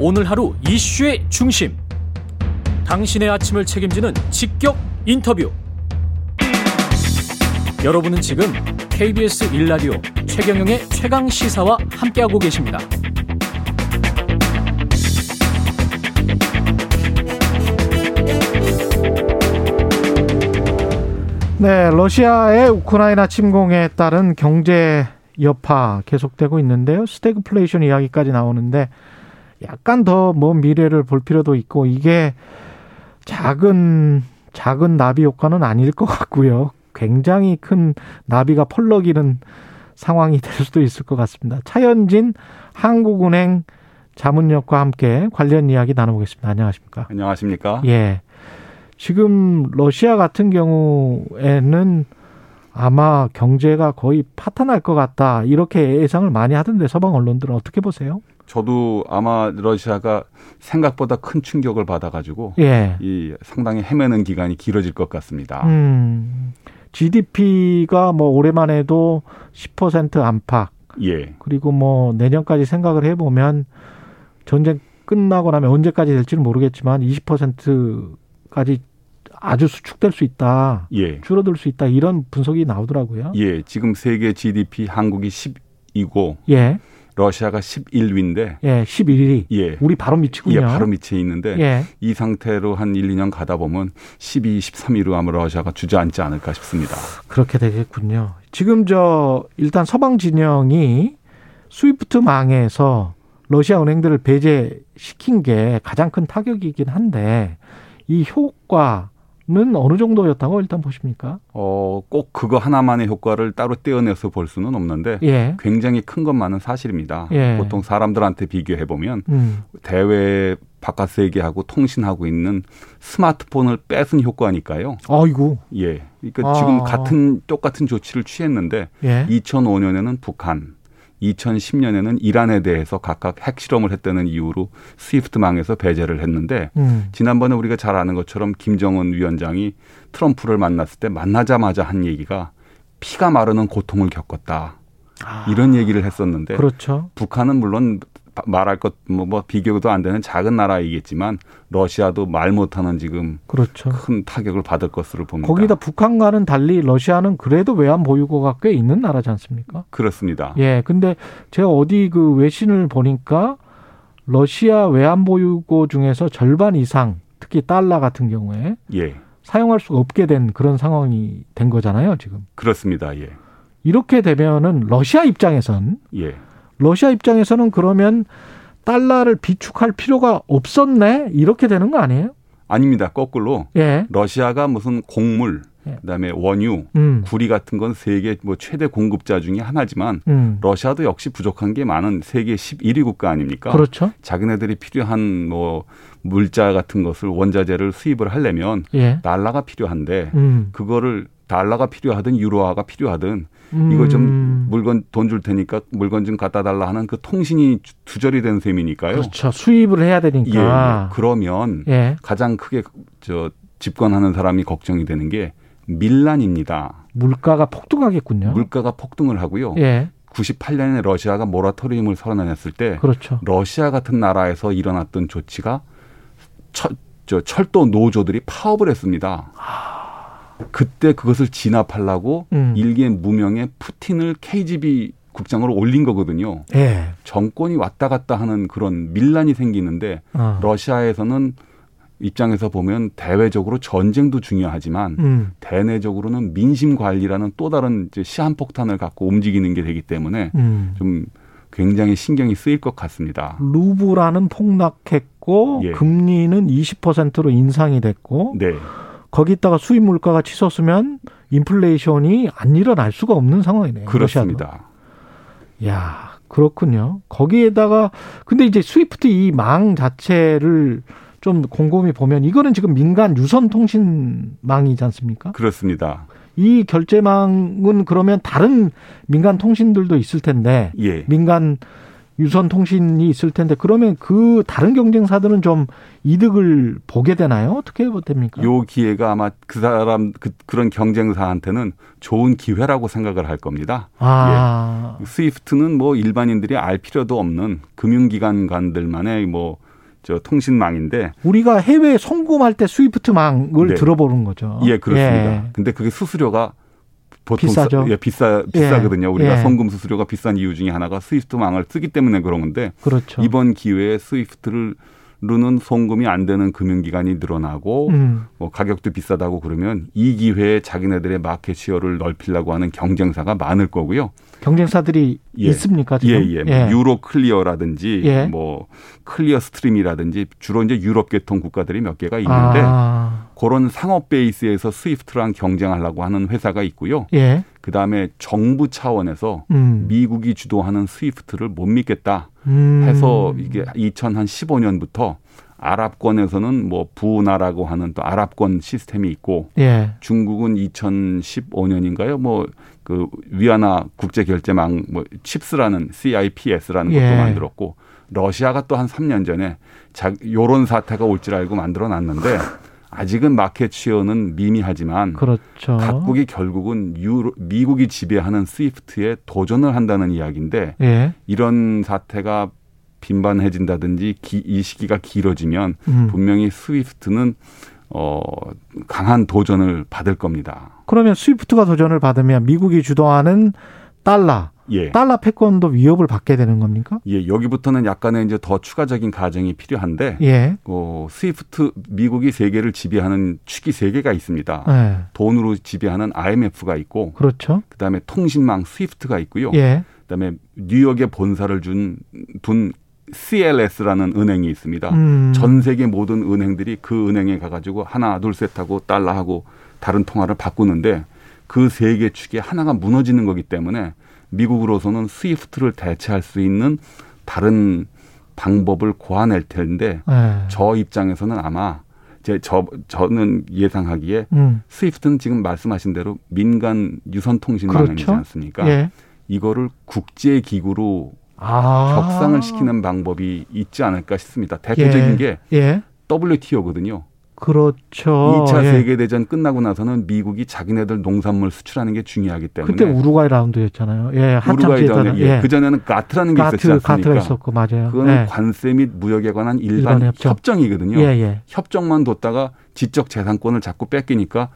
오늘 하루 이슈의 중심. 당신의 아침을 책임지는 직격 인터뷰. 여러분은 지금 KBS 일라디오 최경영의 최강 시사와 함께하고 계십니다. 네, 러시아의 우크라이나 침공에 따른 경제 여파 계속되고 있는데요. 스태그플레이션 이야기까지 나오는데 약간 더 먼 미래를 볼 필요도 있고 이게 작은 작은 나비 효과는 아닐 것 같고요. 굉장히 큰 나비가 펄럭이는 상황이 될 수도 있을 것 같습니다. 차현진 한국은행 자문역과 함께 관련 이야기 나눠보겠습니다. 안녕하십니까? 안녕하십니까? 예. 지금 러시아 같은 경우에는 아마 경제가 거의 파탄할 것 같다. 이렇게 예상을 많이 하던데 서방 언론들은 어떻게 보세요? 저도 아마 러시아가 생각보다 큰 충격을 받아가지고 예. 이 상당히 헤매는 기간이 길어질 것 같습니다. 음, GDP가 뭐 올해만 해도 10% 안팎. 예. 그리고 뭐 내년까지 생각을 해보면 전쟁 끝나고 나면 언제까지 될지는 모르겠지만 20%까지 아주 수축될 수 있다. 예. 줄어들 수 있다. 이런 분석이 나오더라고요. 예. 지금 세계 GDP 한국이 10이고 예. 러시아가 11위인데 예, 11일이 예. 우리 바로 밑이군요. 예, 바로 밑에 있는데 예. 이 상태로 한 1, 2년 가다 보면 12, 13위로 아마 러시아가 주저앉지 않을까 싶습니다. 그렇게 되겠군요. 지금 저 일단 서방 진영이 스위프트 망에서 러시아 은행들을 배제시킨 게 가장 큰 타격이긴 한데 이 효과 는 어느 정도였다고 일단 보십니까? 어, 꼭 그거 하나만의 효과를 따로 떼어내서 볼 수는 없는데 예. 굉장히 큰 것만은 사실입니다. 예. 보통 사람들한테 비교해 보면 음. 대외 바깥 세계하고 통신하고 있는 스마트폰을 뺏은 효과니까요. 아이고. 예. 그러니까 아. 지금 같은 똑같은 조치를 취했는데 예. 2005년에는 북한, 2010년에는 이란에 대해서 각각 핵실험을 했다는 이유로 스위프트망에서 배제를 했는데 음. 지난번에 우리가 잘 아는 것처럼 김정은 위원장이 트럼프를 만났을 때 만나자마자 한 얘기가 피가 마르는 고통을 겪었다. 이런 얘기를 했었는데 그렇죠. 북한은 물론 말할 것뭐뭐 비교도 안 되는 작은 나라이겠지만 러시아도 말 못하는 지금 그렇죠. 큰 타격을 받을 것으로 봅니다. 거기다 북한과는 달리 러시아는 그래도 외환 보유고가 꽤 있는 나라지 않습니까? 그렇습니다. 예, 근데 제가 어디 그 외신을 보니까 러시아 외환 보유고 중에서 절반 이상, 특히 달러 같은 경우에 예. 사용할 수가 없게 된 그런 상황이 된 거잖아요, 지금. 그렇습니다. 예. 이렇게 되면은 러시아 입장에선 예. 러시아 입장에서는 그러면 달러를 비축할 필요가 없었네 이렇게 되는 거 아니에요? 아닙니다. 거꾸로 예. 러시아가 무슨 곡물, 예. 그다음에 원유, 음. 구리 같은 건 세계 뭐 최대 공급자 중에 하나지만 음. 러시아도 역시 부족한 게 많은 세계 11위 국가 아닙니까? 그렇죠. 자기네들이 필요한 뭐 물자 같은 것을 원자재를 수입을 하려면 예. 달러가 필요한데 음. 그거를 달러가 필요하든 유로화가 필요하든 음. 이거 좀 물건 돈 줄 테니까 물건 좀 갖다 달라 하는 그 통신이 주- 두절이 된 셈이니까요. 그렇죠. 수입을 해야 예, 되니까. 예. 그러면 예. 가장 크게 저 집권하는 사람이 걱정이 되는 게 밀란입니다. 물가가 폭등하겠군요. 물가가 폭등을 하고요. 예. 98년에 러시아가 모라토리움을 선언했을 때 그렇죠. 러시아 같은 나라에서 일어났던 조치가 철, 저 철도 노조들이 파업을 했습니다. 그때 그것을 진압하려고 음. 일개 무명의 푸틴을 KGB 국장으로 올린 거거든요. 예. 정권이 왔다 갔다 하는 그런 밀란이 생기는데 어. 러시아에서는 입장에서 보면 대외적으로 전쟁도 중요하지만 음. 대내적으로는 민심 관리라는 또 다른 시한폭탄을 갖고 움직이는 게 되기 때문에 음. 좀 굉장히 신경이 쓰일 것 같습니다. 루브라는 폭락했고 예. 금리는 20%로 인상이 됐고 네. 거기다가 수입 물가가 치솟으면 인플레이션이 안 일어날 수가 없는 상황이네요. 그렇습니다. 러시아도. 야, 그렇군요. 거기에다가 근데 이제 스위프트 이 망 자체를 좀 곰곰이 보면 이거는 지금 민간 유선 통신망이지 않습니까? 그렇습니다. 이 결제망은 그러면 다른 민간 통신들도 있을 텐데 예. 민간 유선 통신이 있을 텐데 그러면 그 다른 경쟁사들은 좀 이득을 보게 되나요? 어떻게 됩니까? 요 기회가 아마 그 사람 그, 그런 경쟁사한테는 좋은 기회라고 생각을 할 겁니다. 아, 스위프트는 뭐 일반인들이 알 필요도 없는 금융기관관들만의 뭐 저 통신망인데 우리가 해외 송금할 때 스위프트망을 네. 들어보는 거죠. 예 그렇습니다. 예. 근데 그게 수수료가 보통 비싸죠. 예, 비싸 비싸거든요. 우리가 예. 송금 수수료가 비싼 이유 중에 하나가 SWIFT 망을 쓰기 때문에 그런 건데 그렇죠. 이번 기회에 SWIFT를 르는 송금이 안 되는 금융기관이 늘어나고 음. 뭐 가격도 비싸다고 그러면 이 기회에 자기네들의 market share를 넓히려고 하는 경쟁사가 많을 거고요. 경쟁사들이 예. 있습니까 예, 지금? 예. 뭐 Euroclear라든지 예. 뭐 Clearstream이라든지 주로 이제 유럽 계통 국가들이 몇 개가 있는데 아, 그런 상업 베이스에서 SWIFT랑 경쟁하려고 하는 회사가 있고요. 예. 그 다음에 정부 차원에서 음. 미국이 주도하는 스위프트를 못 믿겠다 음. 해서 이게 2015년부터 아랍권에서는 뭐 부나라고 하는 또 아랍권 시스템이 있고 예. 중국은 2015년인가요? 뭐 그 위안화 국제 결제망 뭐 칩스라는 CIPS라는 것도 예. 만들었고 러시아가 또 한 3년 전에 자 요런 사태가 올 줄 알고 만들어 놨는데 아직은 마켓 시어는 미미하지만 그렇죠. 각국이 결국은 유로, 미국이 지배하는 SWIFT에 도전을 한다는 이야기인데 예. 이런 사태가 빈번해진다든지 기, 이 시기가 길어지면 음. 분명히 SWIFT는 어 강한 도전을 받을 겁니다. 그러면 SWIFT가 도전을 받으면 미국이 주도하는 달러, 예. 달러 패권도 위협을 받게 되는 겁니까? 예, 여기부터는 약간의 이제 더 추가적인 가정이 필요한데 예. 어, SWIFT 미국이 세계를 지배하는 축이 세 개가 있습니다. 예. 돈으로 지배하는 IMF가 있고 그렇죠. 그다음에 통신망 SWIFT가 있고요. 예. 그다음에 뉴욕에 본사를 둔 둔 CLS라는 은행이 있습니다. 음. 전 세계 모든 은행들이 그 은행에 가가지고 하나 둘 셋 하고 달러하고 다른 통화를 바꾸는데 그 세 개 축이 하나가 무너지는 거기 때문에 미국으로서는 스위프트를 대체할 수 있는 다른 방법을 고안할 텐데 예. 저 입장에서는 아마 제 저 저는 예상하기에 음. 스위프트는 지금 말씀하신 대로 민간 유선 통신망이지 그렇죠. 않습니까? 예. 이거를 국제 기구로 아. 격상을 시키는 방법이 있지 않을까 싶습니다. 대표적인 예. 게 예. WTO거든요. 그렇죠. 2차 예. 세계대전 끝나고 나서는 미국이 자기네들 농산물 수출하는 게 중요하기 때문에 그때 우루과이 라운드였잖아요. 예. 한참 우루과이 전에 예. 그 전에는 가트라는 게 있었지 가트 않습니까? 가트가 있었고 맞아요. 그거는 예. 관세 및 무역에 관한 일반, 일반 협정. 협정이거든요. 예, 예. 협정만 뒀다가 지적 재산권을 자꾸 뺏기니까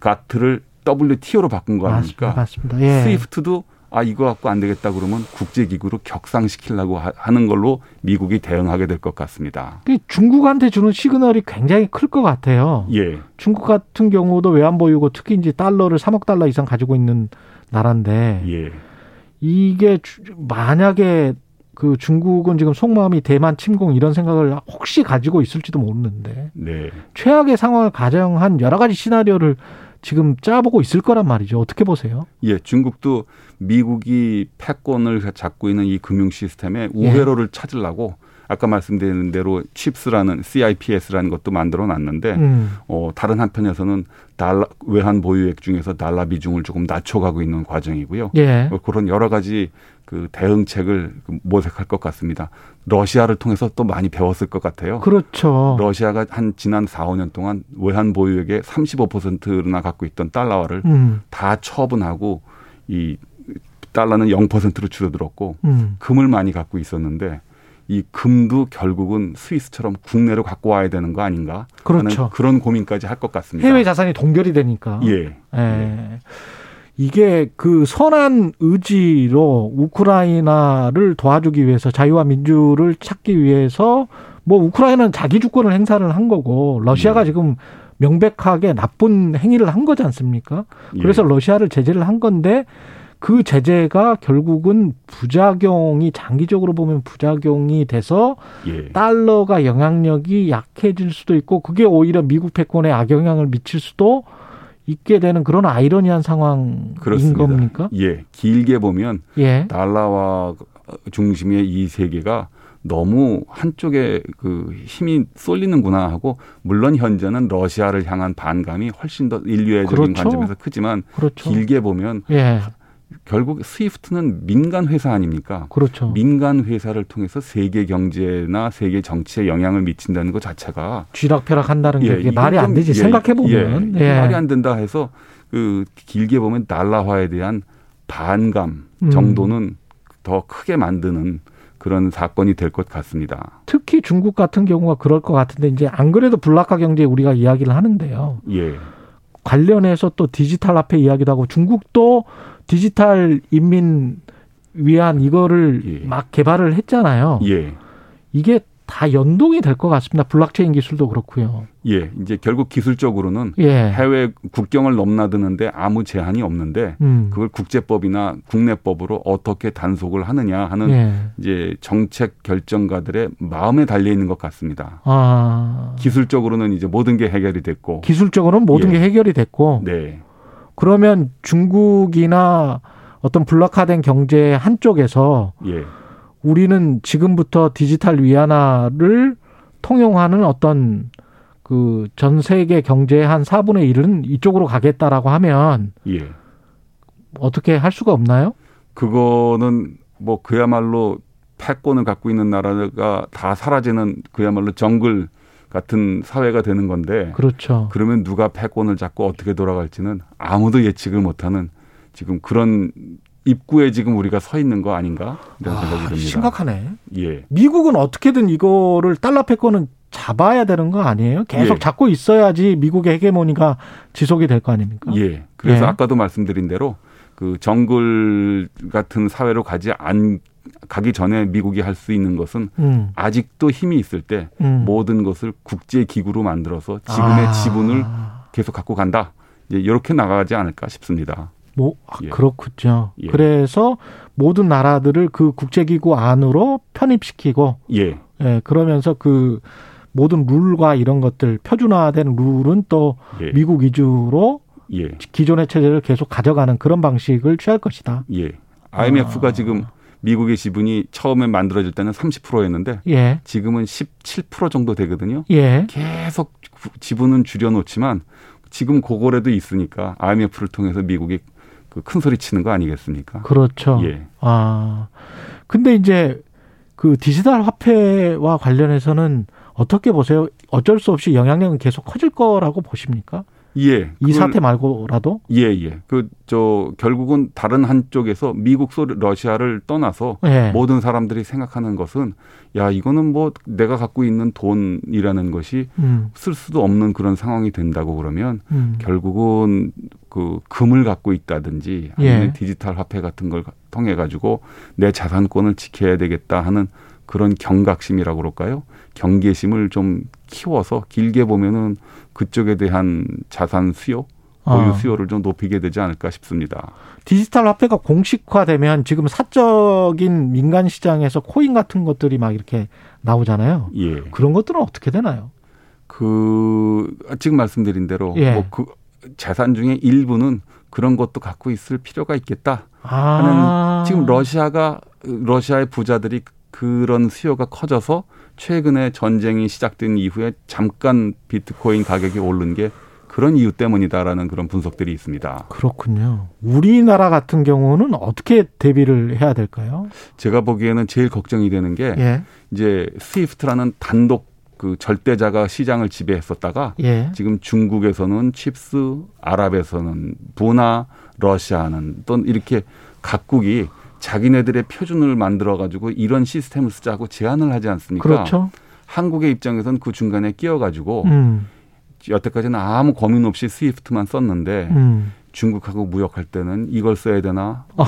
가트를 WTO로 바꾼 거 맞습니다. 아닙니까? 맞습니다. 예. 스위프트도 아 이거 갖고 안 되겠다 그러면 국제기구로 격상시키려고 하- 하는 걸로 미국이 대응하게 될 것 같습니다. 그 중국한테 주는 시그널이 굉장히 클 것 같아요. 예, 중국 같은 경우도 외환 보유고 특히 이제 달러를 3억 달러 이상 가지고 있는 나라인데 예, 이게 주- 만약에 그 중국은 지금 속마음이 대만 침공 이런 생각을 혹시 가지고 있을지도 모르는데 네. 최악의 상황을 가정한 여러 가지 시나리오를 지금 짜보고 있을 거란 말이죠. 어떻게 보세요? 예, 중국도 미국이 패권을 잡고 있는 이 금융 시스템에 예. 우회로를 찾으려고 아까 말씀드린 대로 칩스라는 CIPS라는 것도 만들어 놨는데 음. 어, 다른 한편에서는 달러 외환 보유액 중에서 달러 비중을 조금 낮춰가고 있는 과정이고요. 예. 뭐 그런 여러 가지 그 대응책을 그 모색할 것 같습니다. 러시아를 통해서 또 많이 배웠을 것 같아요. 그렇죠. 러시아가 한 지난 4, 5년 동안 외환 보유액의 35%나 갖고 있던 달러화를 음. 다 처분하고 이 달러는 0%로 줄어들었고 음. 금을 많이 갖고 있었는데 이 금도 결국은 스위스처럼 국내로 갖고 와야 되는 거 아닌가 그렇죠. 그런 고민까지 할 것 같습니다. 해외 자산이 동결이 되니까. 예. 예. 이게 그 선한 의지로 우크라이나를 도와주기 위해서 자유와 민주를 찾기 위해서 뭐 우크라이나는 자기 주권을 행사를 한 거고 러시아가 네. 지금 명백하게 나쁜 행위를 한 거지 않습니까? 그래서 예. 러시아를 제재를 한 건데 그 제재가 결국은 부작용이 장기적으로 보면 부작용이 돼서 예. 달러가 영향력이 약해질 수도 있고 그게 오히려 미국 패권에 악영향을 미칠 수도 있게 되는 그런 아이러니한 상황인 그렇습니다. 겁니까? 예. 길게 보면 예. 달러와 중심의 이 세계가 너무 한쪽에 그 힘이 쏠리는구나 하고 물론 현재는 러시아를 향한 반감이 훨씬 더 인류애적인 그렇죠. 관점에서 크지만 그렇죠. 길게 보면 예. 결국 스위프트는 민간 회사 아닙니까? 그렇죠. 민간 회사를 통해서 세계 경제나 세계 정치에 영향을 미친다는 것 자체가 쥐락펴락 한다는 이건 말이 안 좀, 되지. 예, 생각해 보면. 예, 예. 말이 안 된다 해서 그 길게 보면 달러화에 대한 반감 음. 정도는 더 크게 만드는 그런 사건이 될 것 같습니다. 특히 중국 같은 경우가 그럴 것 같은데 이제 안 그래도 블락화 경제 우리가 이야기를 하는데요. 예. 관련해서 또 디지털 화폐 이야기도 하고 중국도 디지털 인민 위한 이거를 예. 막 개발을 했잖아요. 예. 이게 다 연동이 될 것 같습니다. 블록체인 기술도 그렇고요. 예. 이제 결국 기술적으로는 예. 해외 국경을 넘나드는데 아무 제한이 없는데 음. 그걸 국제법이나 국내법으로 어떻게 단속을 하느냐 하는 예. 이제 정책 결정가들의 마음에 달려 있는 것 같습니다. 아. 기술적으로는 이제 모든 게 해결이 됐고, 기술적으로는 모든 예. 게 해결이 됐고 네, 그러면 중국이나 어떤 블록화된 경제 한쪽에서 예, 우리는 지금부터 디지털 위안화를 통용하는 어떤 그 전 세계 경제의 한 4분의 1은 이쪽으로 가겠다라고 하면 예. 어떻게 할 수가 없나요? 그거는 뭐 그야말로 패권을 갖고 있는 나라가 다 사라지는 그야말로 정글 같은 사회가 되는 건데 그렇죠. 그러면 누가 패권을 잡고 어떻게 돌아갈지는 아무도 예측을 못하는 지금 그런 입구에 지금 우리가 서 있는 거 아닌가 이런 생각이 아, 듭니다. 심각하네. 예, 미국은 어떻게든 이거를 달러 패권은 잡아야 되는 거 아니에요? 계속 예. 잡고 있어야지 미국의 헤게모니가 지속이 될 거 아닙니까? 예. 그래서 예. 아까도 말씀드린 대로 그 정글 같은 사회로 가지 안 가기 전에 미국이 할 수 있는 것은 음, 아직도 힘이 있을 때 음. 모든 것을 국제 기구로 만들어서 지금의 아, 지분을 계속 갖고 간다. 이제 이렇게 나가지 않을까 싶습니다. 뭐 아, 예. 그렇군요. 예. 그래서 모든 나라들을 그 국제기구 안으로 편입시키고 예, 예, 그러면서 그 모든 룰과 이런 것들 표준화된 룰은 또 예, 미국 위주로 예, 기존의 체제를 계속 가져가는 그런 방식을 취할 것이다. 예. IMF가 아. 지금 미국의 지분이 처음에 만들어질 때는 30%였는데 예, 지금은 17% 정도 되거든요. 예, 계속 구- 지분은 줄여놓지만 지금 고거래도 있으니까 IMF를 통해서 미국이 그큰 소리 치는 거 아니겠습니까? 그렇죠. 예. 아, 근데 이제 그 디지털 화폐와 관련해서는 어떻게 보세요? 어쩔 수 없이 영향력은 계속 커질 거라고 보십니까? 예. 이 사태 말고라도? 예, 예. 그, 저, 결국은 다른 한쪽에서 미국, 소 러시아를 떠나서 예. 모든 사람들이 생각하는 것은 야, 이거는 뭐 내가 갖고 있는 돈이라는 것이 음, 쓸 수도 없는 그런 상황이 된다고 그러면 음. 결국은 그 금을 갖고 있다든지 아니면 예. 디지털 화폐 같은 걸 통해 가지고 내 자산권을 지켜야 되겠다 하는 그런 경각심이라고 그럴까요? 경계심을 좀 키워서 길게 보면은 그쪽에 대한 자산 수요, 보유 아. 수요를 좀 높이게 되지 않을까 싶습니다. 디지털 화폐가 공식화되면 지금 사적인 민간 시장에서 코인 같은 것들이 막 이렇게 나오잖아요. 예. 그런 것들은 어떻게 되나요? 그 지금 말씀드린 대로 예. 뭐그 자산 중에 일부는 그런 것도 갖고 있을 필요가 있겠다. 아, 지금 러시아가 러시아의 부자들이 그런 수요가 커져서 최근에 전쟁이 시작된 이후에 잠깐 비트코인 가격이 오른 게 그런 이유 때문이다라는 그런 분석들이 있습니다. 그렇군요. 우리나라 같은 경우는 어떻게 대비를 해야 될까요? 제가 보기에는 제일 걱정이 되는 게 예, 이제 SWIFT라는 단독 그 절대자가 시장을 지배했었다가 예, 지금 중국에서는 CIPS, 아랍에서는 Buna, 러시아는 또 이렇게 각국이 자기네들의 표준을 만들어 가지고 이런 시스템을 쓰자고 제안을 하지 않습니까? 그렇죠. 한국의 입장에서는 그 중간에 끼어 가지고 음, 여태까지는 아무 고민 없이 스위프트만 썼는데 음, 중국하고 무역할 때는 이걸 써야 되나 어.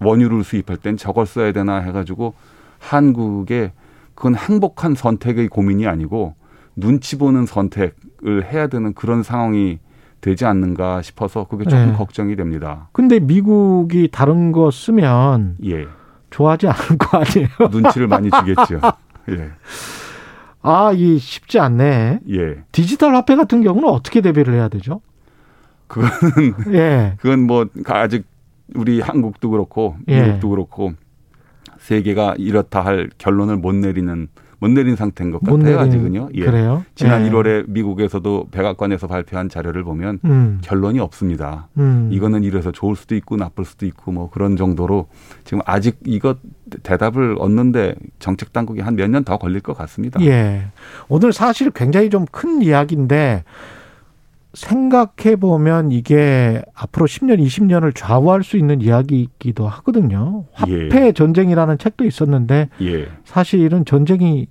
원유를 수입할 땐 저걸 써야 되나 해가지고 한국의 그건 행복한 선택의 고민이 아니고 눈치 보는 선택을 해야 되는 그런 상황이 되지 않는가 싶어서 그게 조금 네. 걱정이 됩니다. 근데 미국이 다른 거 쓰면 예. 좋아하지 않을 거 아니에요? 눈치를 많이 주겠죠. 예. 아, 이 쉽지 않네. 예. 디지털 화폐 같은 경우는 어떻게 대비를 해야 되죠? 그거는, 예, 그건 뭐 아직 우리 한국도 그렇고 예. 미국도 그렇고 세계가 이렇다 할 결론을 못 내리는 못 내린 상태인 것못 같아요 아직은요. 예. 그래요? 지난 예. 1월에 미국에서도 백악관에서 발표한 자료를 보면 음, 결론이 없습니다. 음. 이거는 이래서 좋을 수도 있고 나쁠 수도 있고 뭐 그런 정도로 지금 아직 이것 대답을 얻는데 정책 당국이 한 몇 년 더 걸릴 것 같습니다. 예. 오늘 사실 굉장히 좀 큰 이야기인데 생각해 보면 이게 앞으로 10년, 20년을 좌우할 수 있는 이야기이기도 하거든요. 화폐 예. 전쟁이라는 책도 있었는데 예. 사실은 전쟁이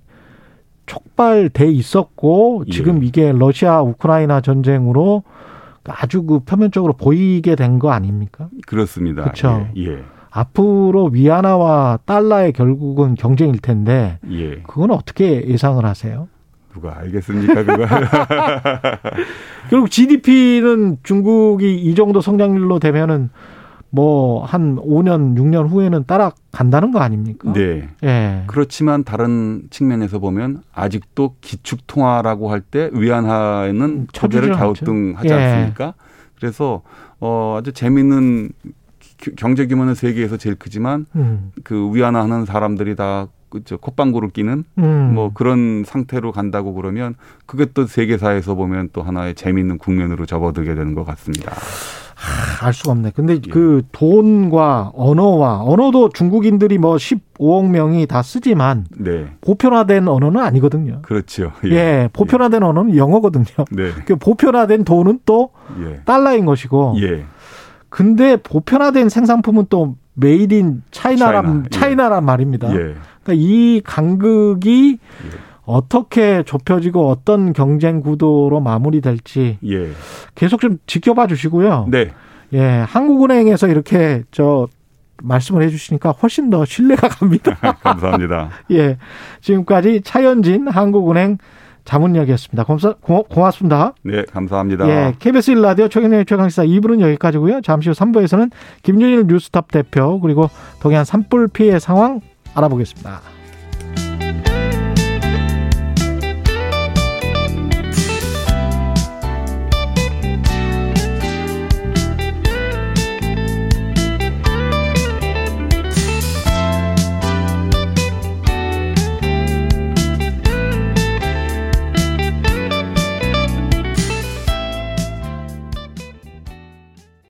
촉발돼 있었고 예. 지금 이게 러시아 우크라이나 전쟁으로 아주 그 표면적으로 보이게 된 거 아닙니까? 그렇습니다. 예. 예. 앞으로 위안화와 달러의 결국은 경쟁일 텐데 예. 그건 어떻게 예상을 하세요? 누가 알겠습니까, 그거? 결국 GDP는 중국이 이 정도 성장률로 되면은 뭐 한 5년, 6년 후에는 따라간다는 거 아닙니까? 네. 예. 그렇지만 다른 측면에서 보면 아직도 기축 통화라고 할 때 위안화에는 쳐주질 초대를. 갸우뚱하지 예. 않습니까? 그래서 어 아주 재미있는 기- 경제 규모는 세계에서 제일 크지만 음. 그 위안화 하는 사람들이 다 그저 콧방구를 끼는 음. 뭐 그런 상태로 간다고 그러면 그게 또 세계사에서 보면 또 하나의 재미있는 국면으로 접어들게 되는 것 같습니다. 아, 알 수가 없네. 근데 예. 그 돈과 언어와 언어도 중국인들이 뭐 15억 명이 다 쓰지만 네, 보편화된 언어는 아니거든요. 그렇죠. 예, 보편화된 언어는 영어거든요. 네, 그 보편화된 돈은 또 예, 달러인 것이고. 예, 근데 보편화된 생산품은 또 made in China란 China, 예. China란 말입니다. 예, 그러니까 이 간극이 예. 어떻게 좁혀지고 어떤 경쟁 구도로 마무리될지 예, 계속 좀 지켜봐 주시고요. 네, 예, 한국은행에서 이렇게 저 말씀을 해주시니까 훨씬 더 신뢰가 갑니다. 감사합니다. 예, 지금까지 차현진 한국은행 자문역이었습니다. 고맙, 고- 고맙습니다. 네, 감사합니다. 예, KBS 1라디오 최경영의 최강시사 2부는 여기까지고요. 잠시 후 3부에서는 김준일 뉴스탑 대표 그리고 동해안 산불 피해 상황 알아보겠습니다.